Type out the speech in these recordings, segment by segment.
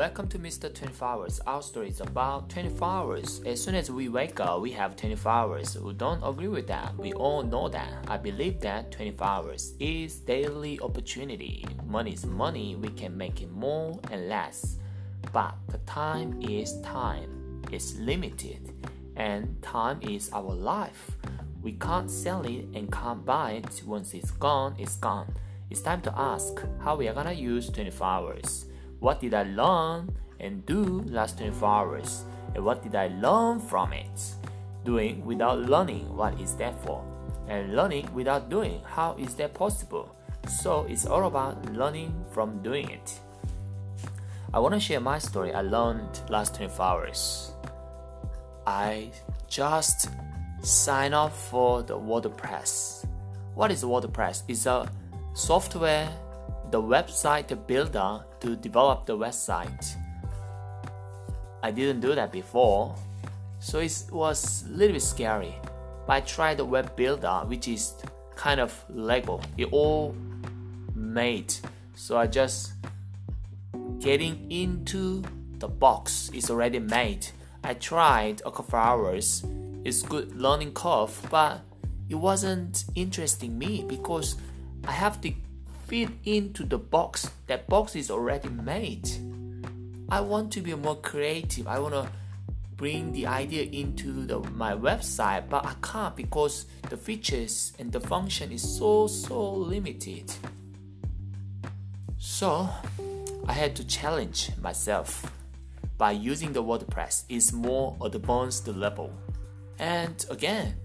welcome to Mr. 24 Hours. Our story is about 24 hours. As soon as we wake up, we have 24 hours. We don't agree with that. We all know that. I believe that 24 hours is daily opportunity. Money is money. We can make it more and less. But the time is time. It's limited. And time is our life. We can't sell it and can't buy it. Once it's gone, it's gone. It's time to ask how we are gonna use 24 hours. What did I learn and do last 24 hours? And what did I learn from it? Doing without learning, what is that for? And learning without doing, how is that possible? So it's all about learning from doing it. I want to share my story I learned last 24 hours. I just signed up for the WordPress. What is WordPress? It's a software the website builder to develop the website. I didn't do that before, so it was a little bit scary. But I tried the web builder, which is kind of Lego. It all made. So I just getting into the box is already made. I tried a couple hours. It's good learning curve, but it wasn't interesting me because I have to fit into the box. That box is already made. I want to be more creative. I want to bring the idea into the, my website, but I can't because the features and the function is so so limited. So I had to challenge myself by using the WordPress. It's more advanced level. And again,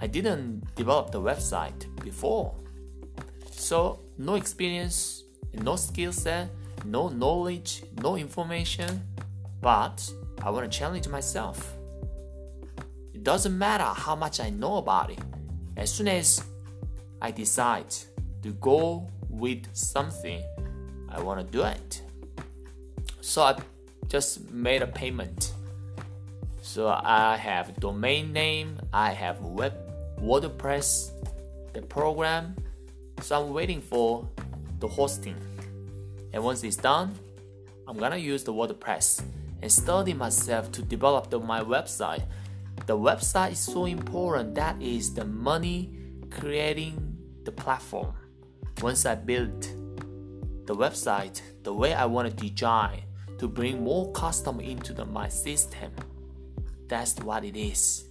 I didn't develop the website before. So no experience, no skill set, no knowledge, no information, but I want to challenge myself. It doesn't matter how much I know about it. As soon as I decide to go with something, I want to do it. So I just made a payment. So I have domain name, I have web WordPress, the program, so I'm waiting for the hosting. And once it's done, I'm gonna use the WordPress and study myself to develop the, my website. The website is so important. That is the money creating the platform. Once I build the website the way I want to design to bring more customer into the, my system, that's what it is.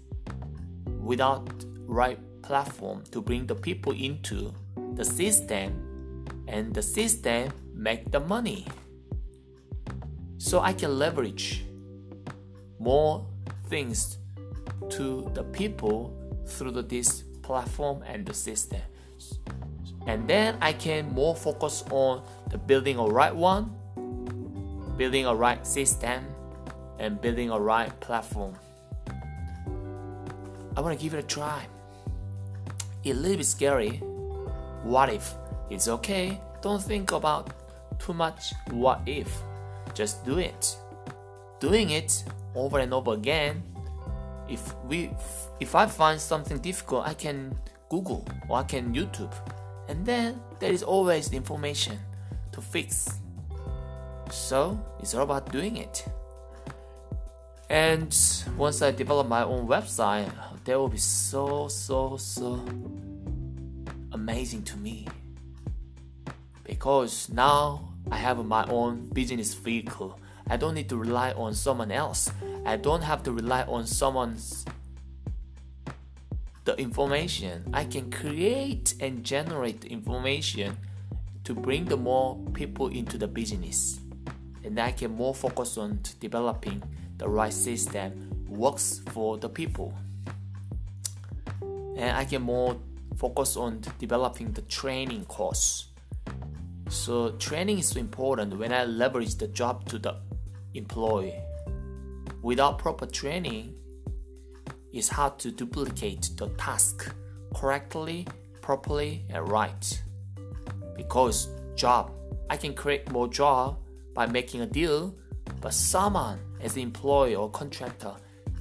Without right platform to bring the people into the system and the system make the money. So i can leverage more things to the people through this platform and the system. And then i can more focus on the building a right one building a right system and building a right platform. I want to give it a try. It's a little bit scary what if? It's okay. Don't think about too much what if. Just do it. Doing it over and over again. If we if I find something difficult, I can Google or I can YouTube. And then there is always the information to fix. So it's all about doing it. And once I develop my own website, there will be so so so amazing to me because now I have my own business vehicle. I don't need to rely on someone else. I don't have to rely on someone's the information. I can create and generate information to bring the more people into the business. And I can more focus on developing the right system works for the people. And I can more focus on developing the training course. So training is important when I leverage the job to the employee. Without proper training, it's hard to duplicate the task correctly, properly, and right. Because job, I can create more job by making a deal, but someone as an employee or contractor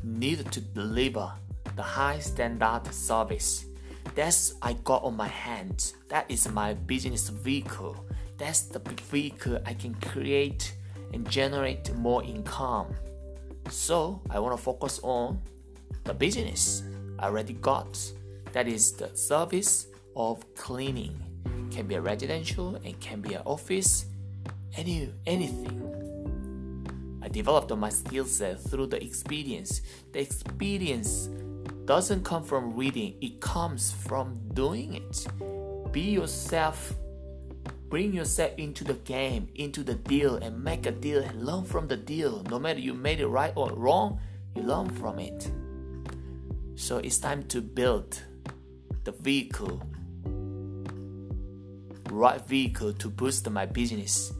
needed to deliver the high standard service that's I got on my hands. That is my business vehicle. That's the vehicle I can create and generate more income. So I want to focus on the business I already got. That is the service of cleaning. Can be a residential and can be an office, any anything. I developed my skill set uh, through the experience. The experience doesn't come from reading, it comes from doing it. Be yourself Bring yourself into the game, into the deal, and make a deal and learn from the deal. No matter you made it right or wrong, you learn from it. So it's time to build the vehicle, right vehicle to boost my business.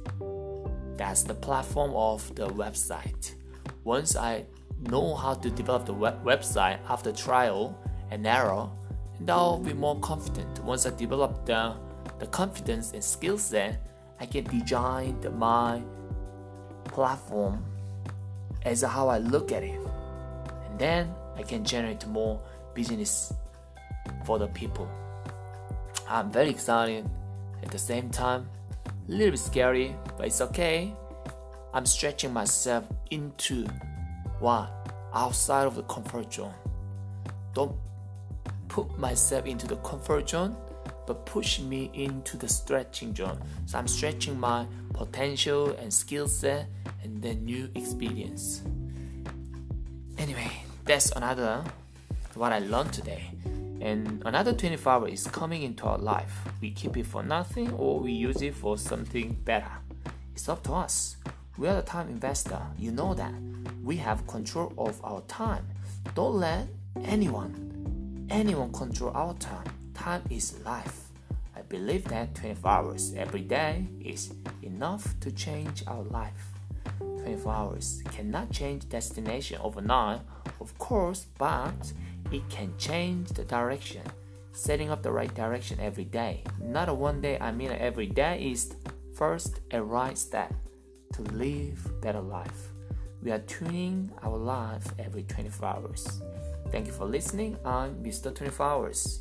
That's the platform of the website. Once I know how to develop the web- website after trial and error, and I'll be more confident. Once I develop the the confidence and skill set, I can design the, my platform as how I look at it. And then I can generate more business for the people. I'm very excited at the same time, a little bit scary, but it's okay. I'm stretching myself into what? Outside of the comfort zone. Don't put myself into the comfort zone but push me into the stretching zone. So I'm stretching my potential and skill set and then new experience. Anyway, that's another what I learned today. And another 24 hours is coming into our life. We keep it for nothing or we use it for something better. It's up to us. We are the time investor. You know that. We have control of our time. Don't let anyone, anyone control our time time is life. I believe that 24 hours every day is enough to change our life. 24 hours cannot change destination overnight, of course, but it can change the direction. Setting up the right direction every day. Not a one day, I mean every day is first a right step to live better life. We are tuning our life every 24 hours. Thank you for listening on Mr. 24 Hours.